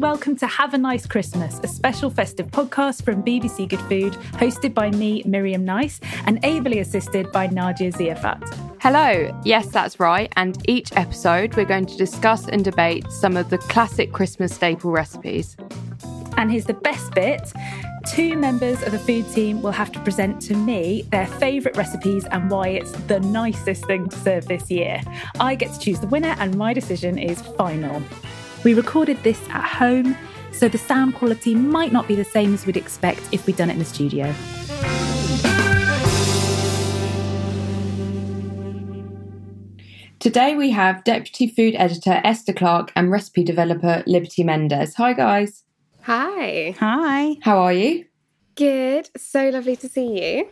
And welcome to Have a Nice Christmas, a special festive podcast from BBC Good Food, hosted by me, Miriam Nice, and ably assisted by Nadia Ziafat. Hello, yes, that's right. And each episode, we're going to discuss and debate some of the classic Christmas staple recipes. And here's the best bit two members of the food team will have to present to me their favourite recipes and why it's the nicest thing to serve this year. I get to choose the winner, and my decision is final. We recorded this at home, so the sound quality might not be the same as we'd expect if we'd done it in the studio. Today, we have Deputy Food Editor Esther Clark and recipe developer Liberty Mendez. Hi, guys. Hi. Hi. How are you? Good. So lovely to see you.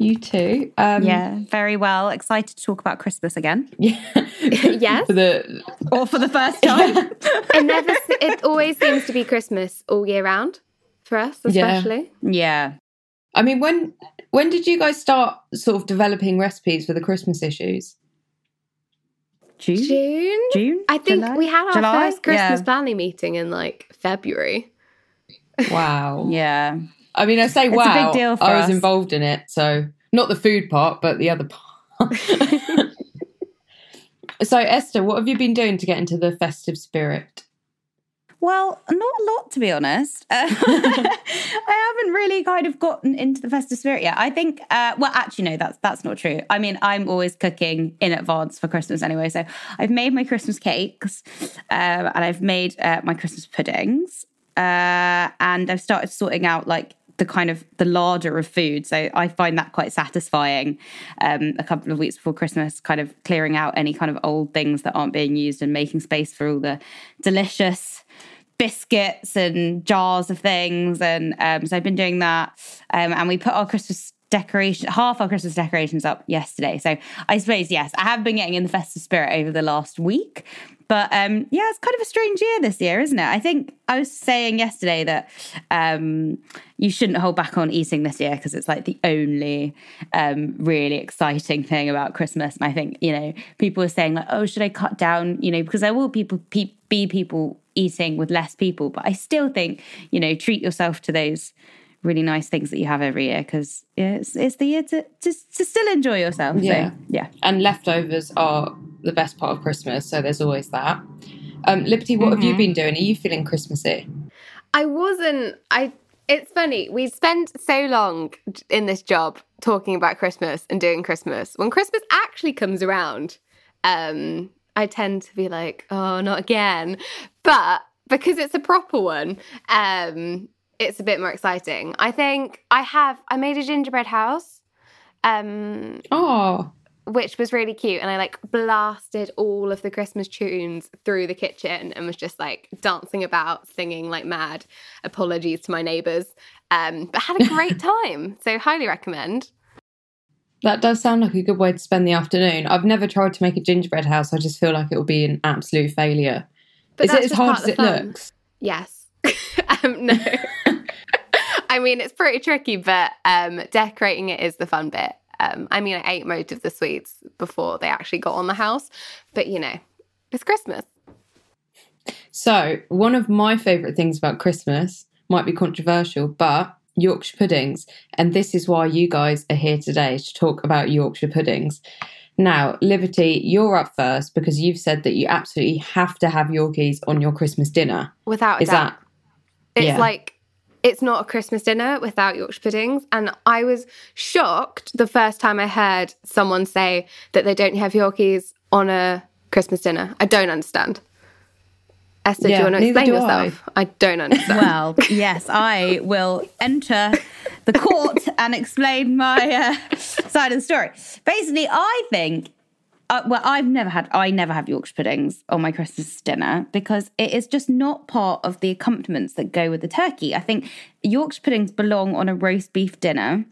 You too. Um, yeah, very well. Excited to talk about Christmas again. Yeah. yes. For the Or for the first time. It never. It always seems to be Christmas all year round for us, Yeah. especially. yeah. I mean, when when did you guys start sort of developing recipes for the Christmas issues? June? June. June? I think July? we had our July? first Christmas Yeah. planning meeting in like February. Wow. Yeah. I mean, I say It's a wow. big deal for I was us. involved in it, so not the food part, but the other part. so, Esther, what have you been doing to get into the festive spirit? Well, not a lot, to be honest. Uh, I haven't really kind of gotten into the festive spirit yet. I think, uh, well, actually, no, that's that's not true. I mean, I'm always cooking in advance for Christmas anyway. So I've made my Christmas cakes, um, and I've made uh, my Christmas puddings, uh, and I've started sorting out like the kind of the larder of food. So I find that quite satisfying. Um, a couple of weeks before Christmas, kind of clearing out any kind of old things that aren't being used and making space for all the delicious biscuits and jars of things. And um, so I've been doing that. Um, and we put our Christmas decoration, half our Christmas decorations up yesterday. So I suppose, yes, I have been getting in the festive spirit over the last week. But um, yeah, it's kind of a strange year this year, isn't it? I think I was saying yesterday that um, you shouldn't hold back on eating this year because it's like the only um, really exciting thing about Christmas. And I think, you know, people are saying, like, oh, should I cut down? You know, because there will people pe- be people eating with less people. But I still think, you know, treat yourself to those really nice things that you have every year because yeah, it's, it's the year to, to, to still enjoy yourself. So, Yeah. yeah. And leftovers are the best part of Christmas, so there's always that. Um, Liberty, what have you Mhm. been doing? Are you feeling Christmassy? I wasn't. I. It's funny. We spent so long in this job talking about Christmas and doing Christmas. When Christmas actually comes around, um, I tend to be like, "Oh, not again." But because it's a proper one, um, it's a bit more exciting. I think I have. I made a gingerbread house. Um, Oh, which was really cute. And I like blasted all of the Christmas tunes through the kitchen and was just like dancing about, singing like mad. Apologies to my neighbours, um, but had a great time. So highly recommend. That does sound like a good way to spend the afternoon. I've never tried to make a gingerbread house. I just feel like it will be an absolute failure. But Is it as hard as it fun. looks? Yes. um, no. I mean, it's pretty tricky, but um, decorating it is the fun bit. Um, I mean, I ate most of the sweets before they actually got on the house, but you know, it's Christmas. So, one of my favourite things about Christmas might be controversial, but Yorkshire puddings. And this is why you guys are here today to talk about Yorkshire puddings. Now, Liberty, you're up first because you've said that you absolutely have to have Yorkies on your Christmas dinner. Without Is doubt. that It's Yeah. like it's not a Christmas dinner without Yorkshire puddings. And I was shocked the first time I heard someone say that they don't have Yorkies on a Christmas dinner. I don't understand. Esther, do you want to explain yourself? I. don't understand. Well, yes, I will enter the court and explain my uh, side of the story. Basically, I think. Uh, well, I've never had. I never have Yorkshire puddings on my Christmas dinner because it is just not part of the accompaniments that go with the turkey. I think Yorkshire puddings belong on a roast beef dinner,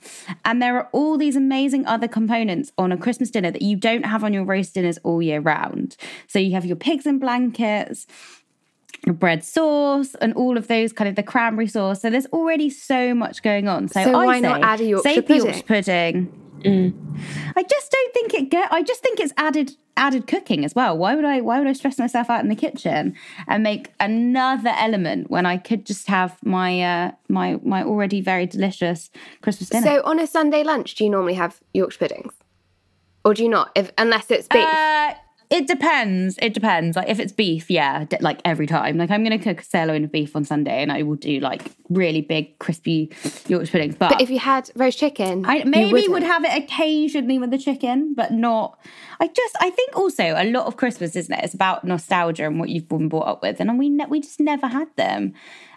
and there are all these amazing other components on a Christmas dinner that you don't have on your roast dinners all year round. So you have your pigs in blankets, your bread sauce and all of those kind of the cranberry sauce. So there's already so much going on. So, So I why not add a Yorkshire pudding? Yorkshire pudding. I just don't think it get. I just think it's added added cooking as well. Why would I? Why would I stress myself out in the kitchen and make another element when I could just have my uh, my my already very delicious Christmas dinner? So on a Sunday lunch, do you normally have Yorkshire puddings, or do you not? If unless it's beef. Uh, it depends. It depends. Like if it's beef, yeah, d- like every time. Like I'm going to cook a sirloin of beef on Sunday, and I will do like really big, crispy Yorkshire puddings. But, but if you had roast chicken, I maybe would have it occasionally with the chicken, but not. I just I think also a lot of Christmas, isn't it? It's about nostalgia and what you've been brought up with, and we ne- we just never had them.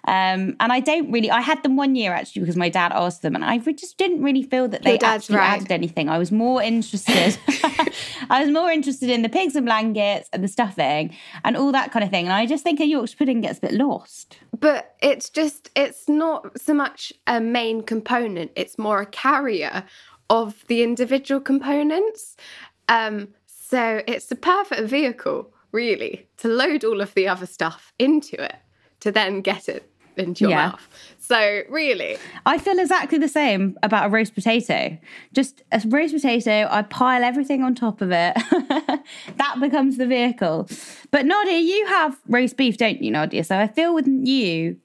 Um, and I don't really. I had them one year actually because my dad asked them, and I just didn't really feel that they actually right. added anything. I was more interested. I was more interested in the pigs and blankets and the stuffing and all that kind of thing. And I just think a Yorkshire pudding gets a bit lost. But it's just, it's not so much a main component, it's more a carrier of the individual components. Um, so it's the perfect vehicle, really, to load all of the other stuff into it to then get it into your Yeah. mouth. So, really, I feel exactly the same about a roast potato. Just a roast potato, I pile everything on top of it. that becomes the vehicle. But Nadia, you have roast beef, don't you, Nadia? So I feel with you,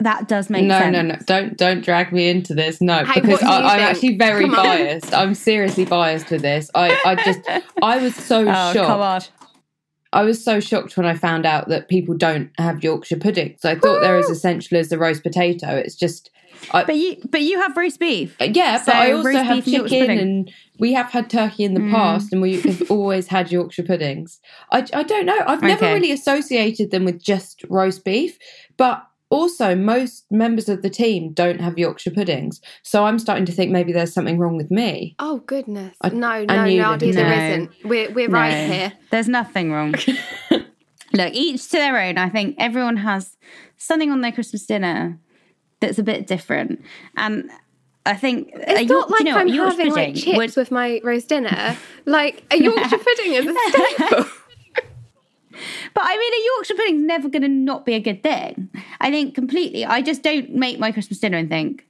that does make no, sense. no, no! No. Don't don't drag me into this. No, Hey, because what do you I, I'm actually very biased. I'm seriously biased with this. I, I just, I was so Oh, shocked. I was so shocked when I found out that people don't have Yorkshire pudding. So I thought they're as essential as the roast potato. It's just, I, but you, but you have roast beef. yeah, So but I also have beef and chicken, and we have had turkey in the Mm. past, and we have always had Yorkshire puddings. I, I don't know. I've never Okay. really associated them with just roast beef, but also most members of the team don't have Yorkshire puddings. So I'm starting to think maybe there's something wrong with me. oh goodness. I- no, I no, knew that there No. isn't. We're, we're No, right here. There's nothing wrong. Look, each to their own. I think everyone has something on their Christmas dinner that's a bit different. And I think a It's York- not do like you know I'm Yorkshire having like chips would- with my roast dinner. Like a Yorkshire pudding is a staple. But I mean, a Yorkshire pudding's never going to not be a good thing. I think completely. I just don't make my Christmas dinner and think,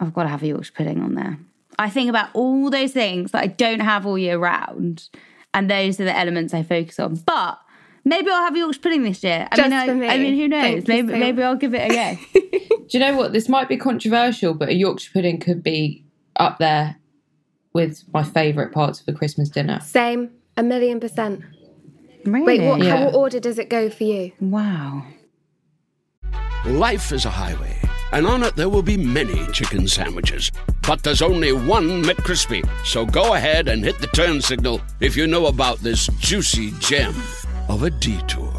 I've got to have a Yorkshire pudding on there. I think about all those things that I don't have all year round, and those are the elements I focus on. But maybe I'll have a Yorkshire pudding this year. I Just mean, I, me. I mean, who knows? Thank Maybe so maybe. I'll give it a go. Do you know what? This might be controversial, but a Yorkshire pudding could be up there with my favourite parts of a Christmas dinner. Same, a million percent. Really? Wait, what, Yeah. how, what order does it go for you? Wow. Life is a highway, and on it there will be many chicken sandwiches. But there's only one McCrispy. So go ahead and hit the turn signal if you know about this juicy gem of a detour.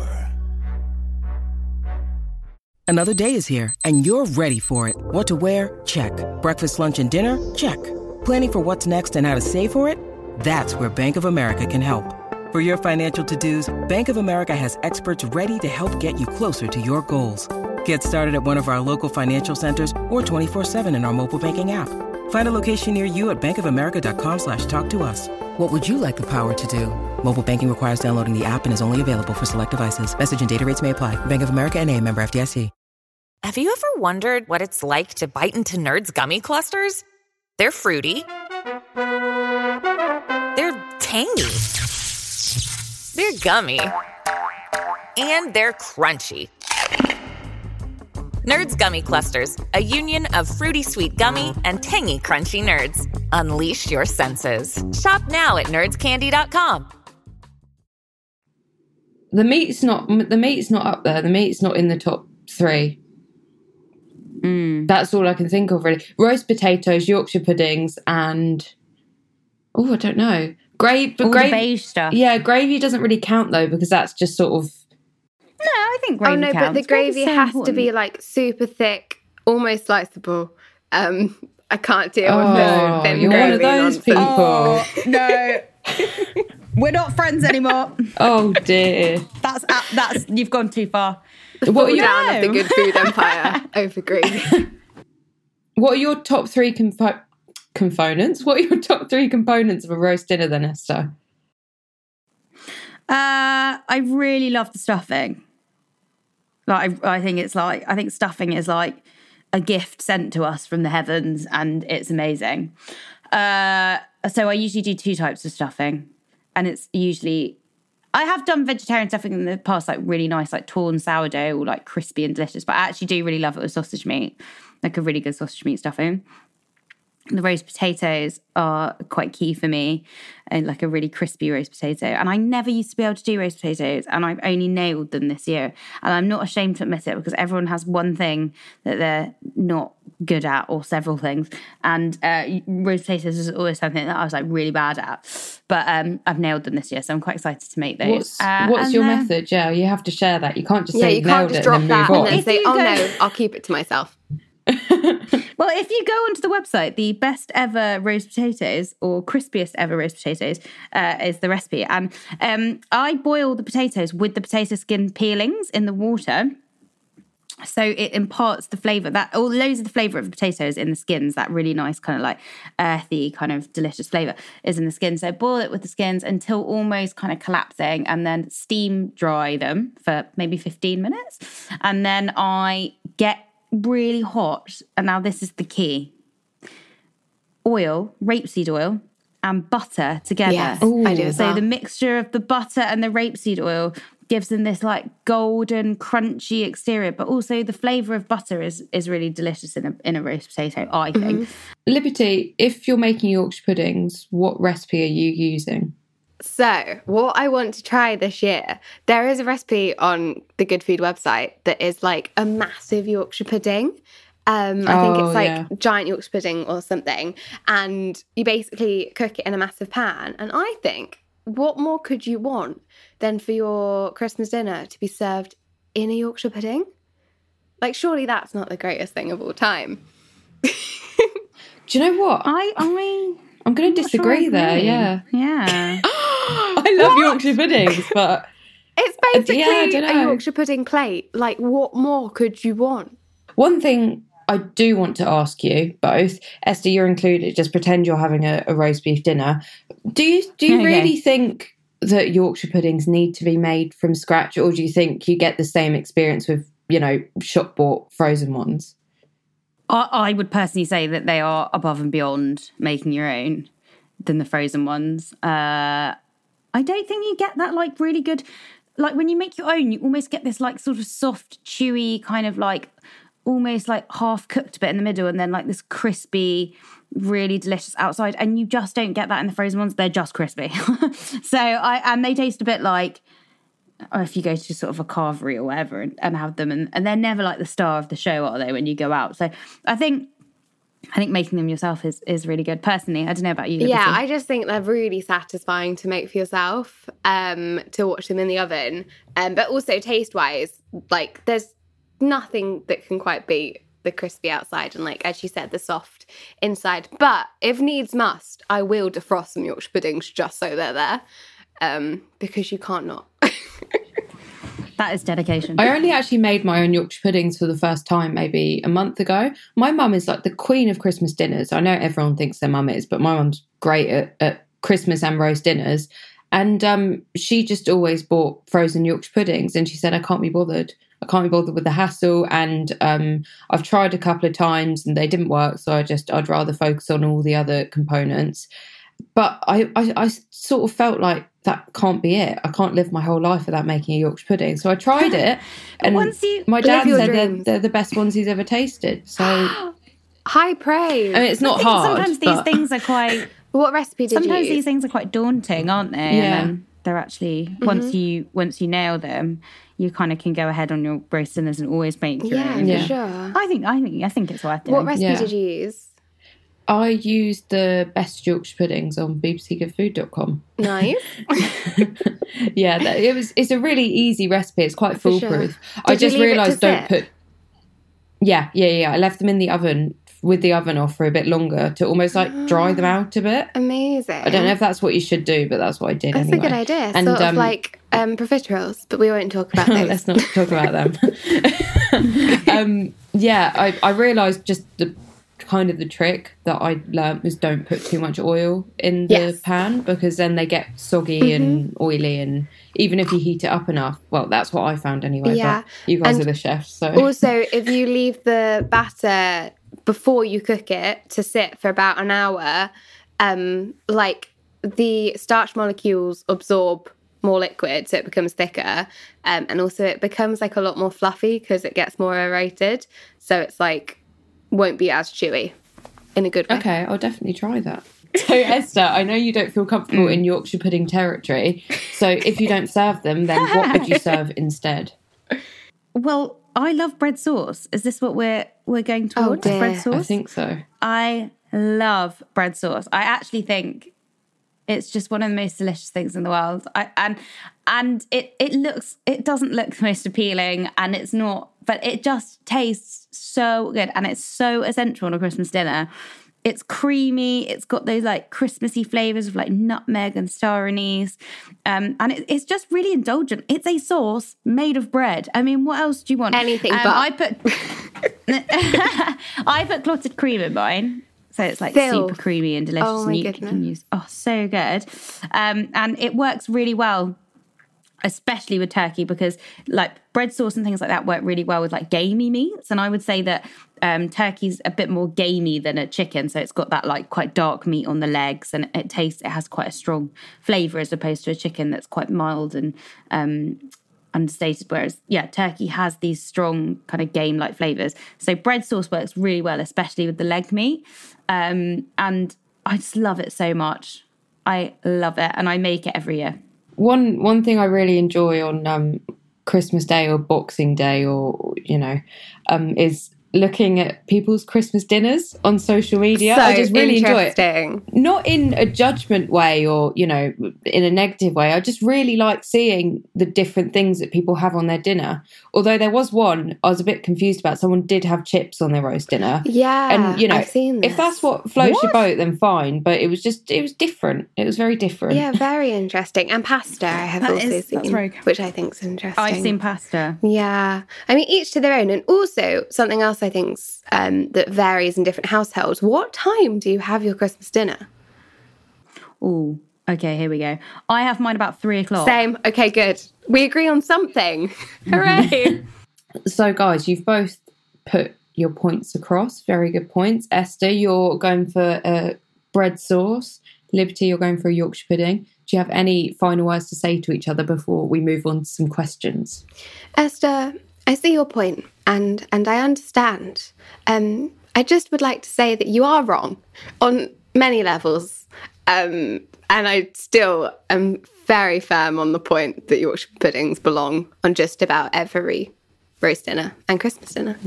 Another day is here, and you're ready for it. What to wear? Check. Breakfast, lunch, and dinner? Check. Planning for what's next and how to save for it? That's where Bank of America can help. For your financial to-dos, Bank of America has experts ready to help get you closer to your goals. Get started at one of our local financial centers or 24-7 in our mobile banking app. Find a location near you at bankofamerica.com slash talk to us. What would you like the power to do? Mobile banking requires downloading the app and is only available for select devices. Message and data rates may apply. Bank of America and a member FDIC. Have you ever wondered what it's like to bite into Nerds gummy clusters? They're fruity. They're tangy. They're gummy. And they're crunchy. Nerds Gummy Clusters, a union of fruity sweet gummy and tangy crunchy nerds. Unleash your senses. Shop now at nerdscandy.com. The meat's not the meat's not up there. The meat's not in the top three. Mm. That's all I can think of really. Roast potatoes, Yorkshire puddings, and oh, I don't know. Gravy, but All the gravy, beige stuff. Yeah, gravy doesn't really count though because that's just sort of No, I think gravy. Oh gravy no, but the gravy so has to be like super thick, almost sliceable. Um, I can't deal Oh, with this thin you're one of those nonsense. people. Oh, no. We're not friends anymore. oh dear. That's uh, that's you've gone too far. The What are you- down of the good food empire over gravy. What are your top three compo- components? What are your top three components of a roast dinner then, Esther? Uh, I really love the stuffing. Like, I, I think it's like I think stuffing is like a gift sent to us from the heavens, and it's amazing. Uh, so I usually do two types of stuffing, and it's usually I have done vegetarian stuffing in the past, like really nice, like torn sourdough or like crispy and delicious. But I actually do really love it with sausage meat, like a really good sausage meat stuffing. The roast potatoes are quite key for me, and like a really crispy roast potato. And I never used to be able to do roast potatoes, and I've only nailed them this year. And I'm not ashamed to admit it because everyone has one thing that they're not good at, or several things. And uh, roast potatoes is always something that I was like really bad at, but um, I've nailed them this year, so I'm quite excited to make those. What's Uh, what's your then- method? Yeah, you have to share that. You can't just yeah, say you you can't nailed just it drop and then that move and then If say, "Oh go- no, I'll keep it to myself." Well, if you go onto the website, the best ever roast potatoes or crispiest ever roast potatoes uh, is the recipe. And um, I boil the potatoes with the potato skin peelings in the water. So it imparts the flavour that all loads of the flavour of the potatoes in the skins, that really nice kind of like earthy, kind of delicious flavour is in the skin. So boil it with the skins until almost kind of collapsing and then steam dry them for maybe 15 minutes. And then I get really hot. And now this is the key oil, rapeseed oil, and butter together. Yes, I do So well. the mixture of the butter and the rapeseed oil gives them this like golden, crunchy exterior, but also the flavour of butter is is really delicious in a in a roast potato, I think. Mm-hmm. Liberty, if you're making Yorkshire puddings, what recipe are you using? So, what I want to try this year, there is a recipe on the Good Food website that is like a massive Yorkshire pudding. Um, I think Oh, it's like yeah. giant Yorkshire pudding or something. And you basically cook it in a massive pan. And I think, what more could you want than for your Christmas dinner to be served in a Yorkshire pudding? Like, surely that's not the greatest thing of all time. Do you know what? I I I'm going to not sure disagree there. Yeah, Yeah. I love Yorkshire puddings, but It's Uh, yeah, I basically a dunno. Yorkshire pudding plate. Like, what more could you want? one thing I do want to ask you both, Esther, you're included. Just pretend you're having a, a roast beef dinner. Do you do you Okay. really think that Yorkshire puddings need to be made from scratch, or do you think you get the same experience with you know shop bought frozen ones? I, I would personally say that they are above and beyond making your own than the frozen ones. Uh, I don't think you get that like really good. Like when you make your own, you almost get this like sort of soft, chewy kind of like almost like half cooked bit in the middle, and then like this crispy, really delicious outside. And you just don't get that in the frozen ones. They're just crispy. so I and they taste a bit like if you go to sort of a carvery or whatever and, and have them and, and they're never like the star of the show are they when you go out so i think i think making them yourself is is really good personally i don't know about you Yeah, I just think they're really satisfying to make for yourself, um, to watch them in the oven. Um, but also taste wise, like there's nothing that can quite beat the crispy outside and like as you said the soft inside. But if needs must, I will defrost some Yorkshire puddings just so they're there, um, because you can't not. That is dedication. I only actually made my own Yorkshire puddings for the first time maybe a month ago. My mum is like the queen of Christmas dinners. I know everyone thinks their mum is, but my mum's great at, at Christmas and roast dinners. And um, she just always bought frozen Yorkshire puddings, and she said, "I can't be bothered. I can't be bothered with the hassle." And um, I've tried a couple of times, and they didn't work. So I just I'd rather focus on all the other components. But I, I, I sort of felt like that can't be it. I can't live my whole life without making a Yorkshire pudding. So I tried it, and once you my dad said they're, they're the best ones he's ever tasted. So High praise. I mean, it's not hard. Sometimes these but- things are quite. what recipe did sometimes you use? Sometimes these things are quite daunting, aren't they? Yeah. And then they're actually mm-hmm. once you once you nail them, you kind of can go ahead on your roast dinners and always make your yeah, own. for Yeah. sure. I think I think I think it's worth it. What recipe Yeah. did you use? I used the best Yorkshire puddings on bbcgoodfood.com. Nice. yeah, that, it was. It's a really easy recipe. It's quite For sure. foolproof. I just leave it to realised don't put. Yeah, yeah, yeah. I left them in the oven with the oven off for a bit longer to almost like dry them out a bit. Amazing. I don't know if that's what you should do, but that's what I did That's anyway. a good idea. And, sort of um, like um, profiteroles, but we won't talk about those. Let's not talk about them. um, yeah, I, I realised just the kind of the trick that I learned was don't put too much oil in the Yes. pan because then they get soggy and oily and even if you heat it up enough, well, that's what I found anyway. Yeah. But you guys And are the chefs, so also, if you leave the batter before you cook it to sit for about an hour, um, like the starch molecules absorb more liquid, so it becomes thicker, um, and also it becomes like a lot more fluffy because it gets more aerated. So it's like won't be as chewy in a good way. okay, I'll definitely try that. So Esther, I know you don't feel comfortable mm. in Yorkshire pudding territory. So if you don't serve them, then what would you serve instead? well, I love bread sauce. Is this what we're we're going Oh, towards? dear. bread sauce. I think so. I love bread sauce. I actually think it's just one of the most delicious things in the world. I, and and it it looks it doesn't look the most appealing, and it's not, but it just tastes so good, and it's so essential on a Christmas dinner. It's creamy. It's got those like Christmassy flavors of like nutmeg and star anise, um, and it, it's just really indulgent. It's a sauce made of bread. I mean, what else do you want? Anything Um, but. I put I put clotted cream in mine. So it's like Phil. super creamy and delicious. Oh and you goodness. can use oh so good. Um, and it works really well, especially with turkey, because like bread sauce and things like that work really well with like gamey meats. And I would say that um, turkey's a bit more gamey than a chicken. So it's got that like quite dark meat on the legs and it tastes it has quite a strong flavour as opposed to a chicken that's quite mild and um understated. Whereas, yeah, turkey has these strong kind of game like flavors. So bread sauce works really well, especially with the leg meat. Um, and I just love it so much. I love it, and I make it every year. one one thing I really enjoy on um, Christmas Day or Boxing Day or you know um, is looking at people's Christmas dinners on social media. So I just really enjoy it. Not in a judgment way or you know in a negative way. I just really like seeing the different things that people have on their dinner. Although there was one I was a bit confused about. Someone did have chips on their roast dinner. Yeah, and you know I've seen this. if that's what floats your boat, then fine. But it was just it was different. It was very different. Yeah, very interesting. And pasta, I have That also is- seen, that's rogue. which I think is interesting. I've seen pasta. Yeah, I mean, each to their own. And also, something else I think um, that varies in different households. What time do you have your Christmas dinner? Oh, okay, here we go. I have mine about three o'clock. Same. Okay, good. We agree on something. Hooray! So, guys, you've both put your points across. Very good points. Esther, you're going for a bread sauce. Liberty, you're going for a Yorkshire pudding. Do you have any final words to say to each other before we move on to some questions? Esther, I see your point, and and I understand. Um, I just would like to say that you are wrong on many levels, um, and I still am very firm on the point that Yorkshire puddings belong on just about every roast dinner and Christmas dinner.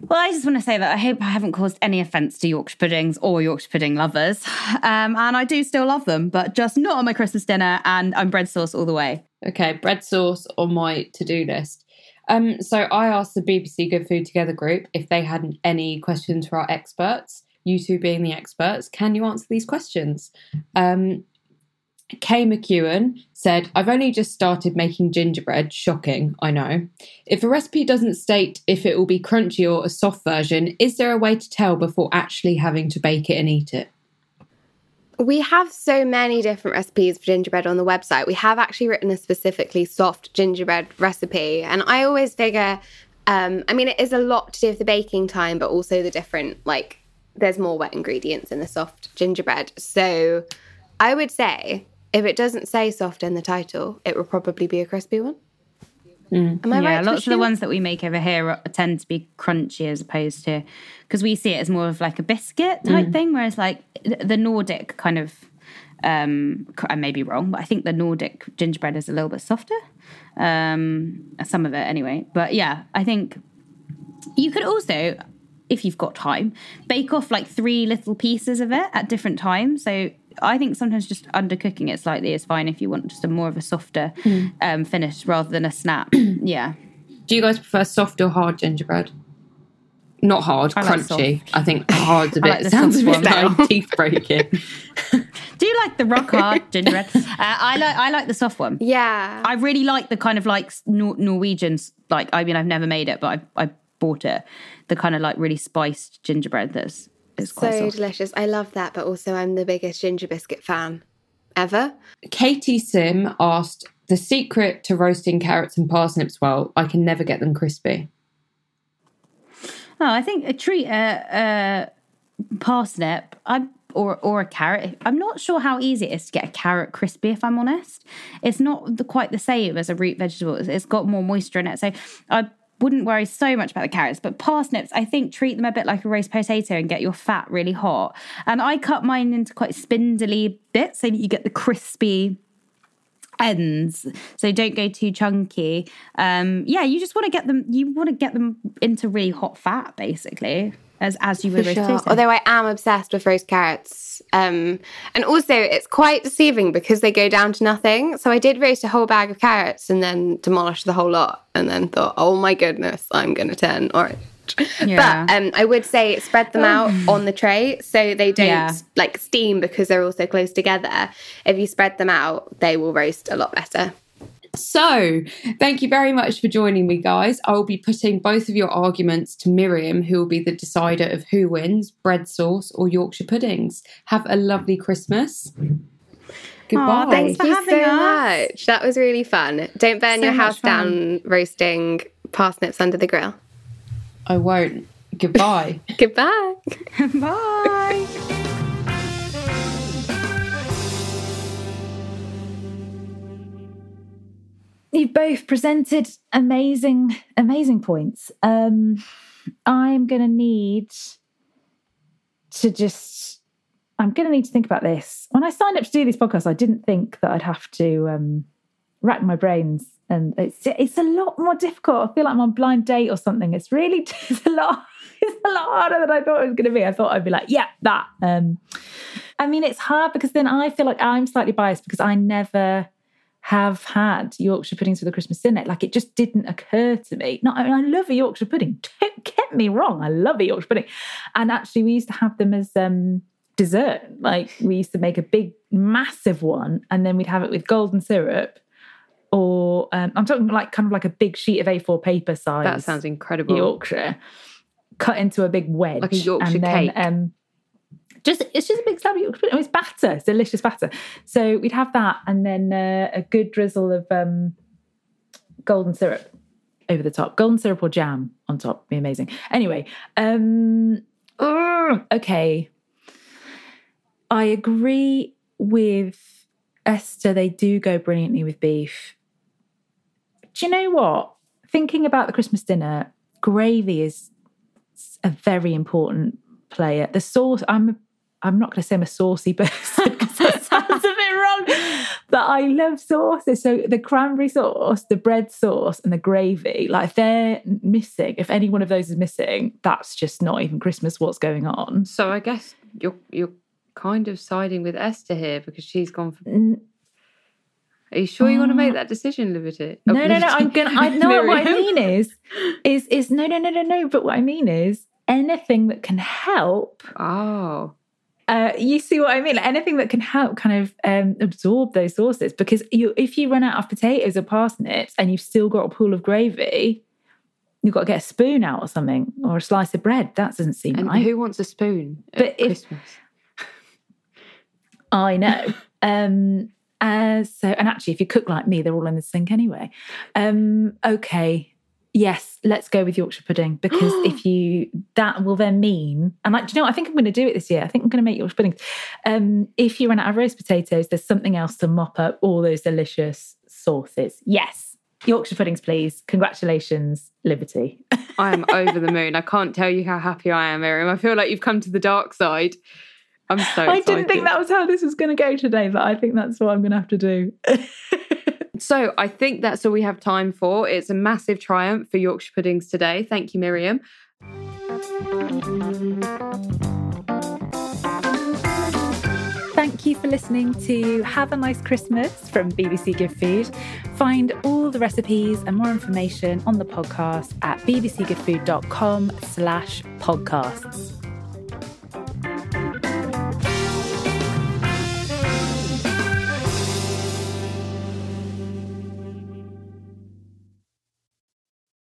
Well, I just want to say that I hope I haven't caused any offence to Yorkshire puddings or Yorkshire pudding lovers. Um, and I do still love them, but just not on my Christmas dinner, and I'm bread sauce all the way. Okay, bread sauce on my to do list. Um, so I asked the BBC Good Food Together group if they had any questions for our experts. You two being the experts, can you answer these questions? Um, Kay McEwen said, I've only just started making gingerbread. Shocking, I know. If a recipe doesn't state if it will be crunchy or a soft version, is there a way to tell before actually having to bake it and eat it? We have so many different recipes for gingerbread on the website. We have actually written a specifically soft gingerbread recipe. And I always figure, um, I mean, it is a lot to do with the baking time, but also the different, like, there's more wet ingredients in the soft gingerbread. So I would say if it doesn't say soft in the title, it will probably be a crispy one. Mm. Am I yeah, right, lots of the ones that we make over here are- tend to be crunchy as opposed to because we see it as more of like a biscuit type Mm. thing, whereas like the Nordic kind of um I may be wrong, but I think the Nordic gingerbread is a little bit softer. Um some of it anyway. But yeah, I think you could also if you've got time, bake off like three little pieces of it at different times. So I think sometimes just undercooking it slightly is fine if you want just a more of a softer Mm. um, finish rather than a snap. yeah. Do you guys prefer soft or hard gingerbread? Not hard, I like crunchy. I think hard's a bit like sounds a bit one. like teeth breaking. Do you like the rock hard gingerbread? Uh, I like I like the soft one. Yeah, I really like the kind of like Nor- Norwegians. Like I mean, I've never made it, but I I bought it. The kind of like really spiced gingerbread that's is quite so soft. delicious. I love that, but also I'm the biggest ginger biscuit fan ever. Katie Sim asked the secret to roasting carrots and parsnips well. I can never get them crispy. Oh, I think a treat a, a parsnip. I'm or or a carrot. I'm not sure how easy it is to get a carrot crispy. If I'm honest, it's not the, quite the same as a root vegetable. It's- it's got more moisture in it, so I wouldn't worry so much about the carrots. But parsnips, I think treat them a bit like a roast potato and get your fat really hot. And I cut mine into quite spindly bits so that you get the crispy ends so don't go too chunky um yeah you just want to get them you want to get them into really hot fat basically as as you For roast sure. Although I am obsessed with roast carrots. Um, and also, it's quite deceiving because they go down to nothing. So I did roast a whole bag of carrots and then demolished the whole lot and then thought, oh my goodness, I'm going to turn orange. Yeah. But um, I would say spread them out on the tray so they don't Yeah. like steam because they're all so close together. If you spread them out, they will roast a lot better. So, thank you very much for joining me, guys. I will be putting both of your arguments to Miriam, who will be the decider of who wins bread sauce or Yorkshire puddings. Have a lovely Christmas. Goodbye. Aw, thanks for Thank you having so us. much. That was really fun. Don't burn So your house fun. down roasting parsnips under the grill. I won't. Goodbye. Goodbye. bye You've both presented amazing, amazing points. Um, I'm going to need to just, I'm going to need to think about this. When I signed up to do this podcast, I didn't think that I'd have to um, rack my brains, and it's it's a lot more difficult. I feel like I'm on blind date or something. It's really it's a lot. It's a lot harder than I thought it was going to be. I thought I'd be like, yeah, that. Um, I mean, it's hard because then I feel like I'm slightly biased because I never have had Yorkshire puddings with a Christmas dinner. Like it just didn't occur to me. No, I, mean, I love a Yorkshire pudding. Don't get me wrong. I love a Yorkshire pudding. And actually, we used to have them as um, dessert. Like we used to make a big, massive one, and then we'd have it with golden syrup. Or um, I'm talking like kind of like a big sheet of A4 paper size. That sounds incredible. Yorkshire cut into a big wedge, Like a Yorkshire and then, cake. Um, just it's just a big slab of pudding. It's batter, it's delicious batter. So we'd have that, and then uh, a good drizzle of um, golden syrup over the top. Golden syrup or jam on top, be amazing. Anyway, um, okay. I agree with Esther. They do go brilliantly with beef. Do you know what? Thinking about the Christmas dinner, gravy is a very important player. The sauce, I'm I'm not going to say I'm a saucy person because that sounds a bit wrong, but I love sauces. So the cranberry sauce, the bread sauce, and the gravy, like they're missing, if any one of those is missing, that's just not even Christmas. What's going on? So I guess you're you're kind of siding with Esther here because she's gone for Are you sure you want to make uh, that decision, Liberty? No, oh, no, no. I'm gonna. I know what I mean is, is is no, no, no, no, no. But what I mean is anything that can help. Oh. Uh, you see what I mean? Like anything that can help kind of um, absorb those sauces. Because you, if you run out of potatoes or parsnips and you've still got a pool of gravy, you've got to get a spoon out or something or a slice of bread. That doesn't seem And right. who wants a spoon But if- Christmas? I know. um, uh, so, and actually, if you cook like me, they're all in the sink anyway. Um, okay. Yes, let's go with Yorkshire pudding because if you that will then mean and like do you know what? I think I'm going to do it this year. I think I'm going to make Yorkshire puddings. Um, if you run out of roast potatoes, there's something else to mop up all those delicious sauces. Yes, Yorkshire puddings, please. Congratulations, Liberty. I am over the moon. I can't tell you how happy I am, Miriam. I feel like you've come to the dark side. I'm so I didn't think that was how this was going to go today, but I think that's what I'm going to have to do. So I think that's all we have time for. It's a massive triumph for Yorkshire puddings today. Thank you, Miriam. Thank you for listening to Have a Nice Christmas from BBC Good Food. Find all the recipes and more information on the podcast at bbcgoodfood.com slash podcasts.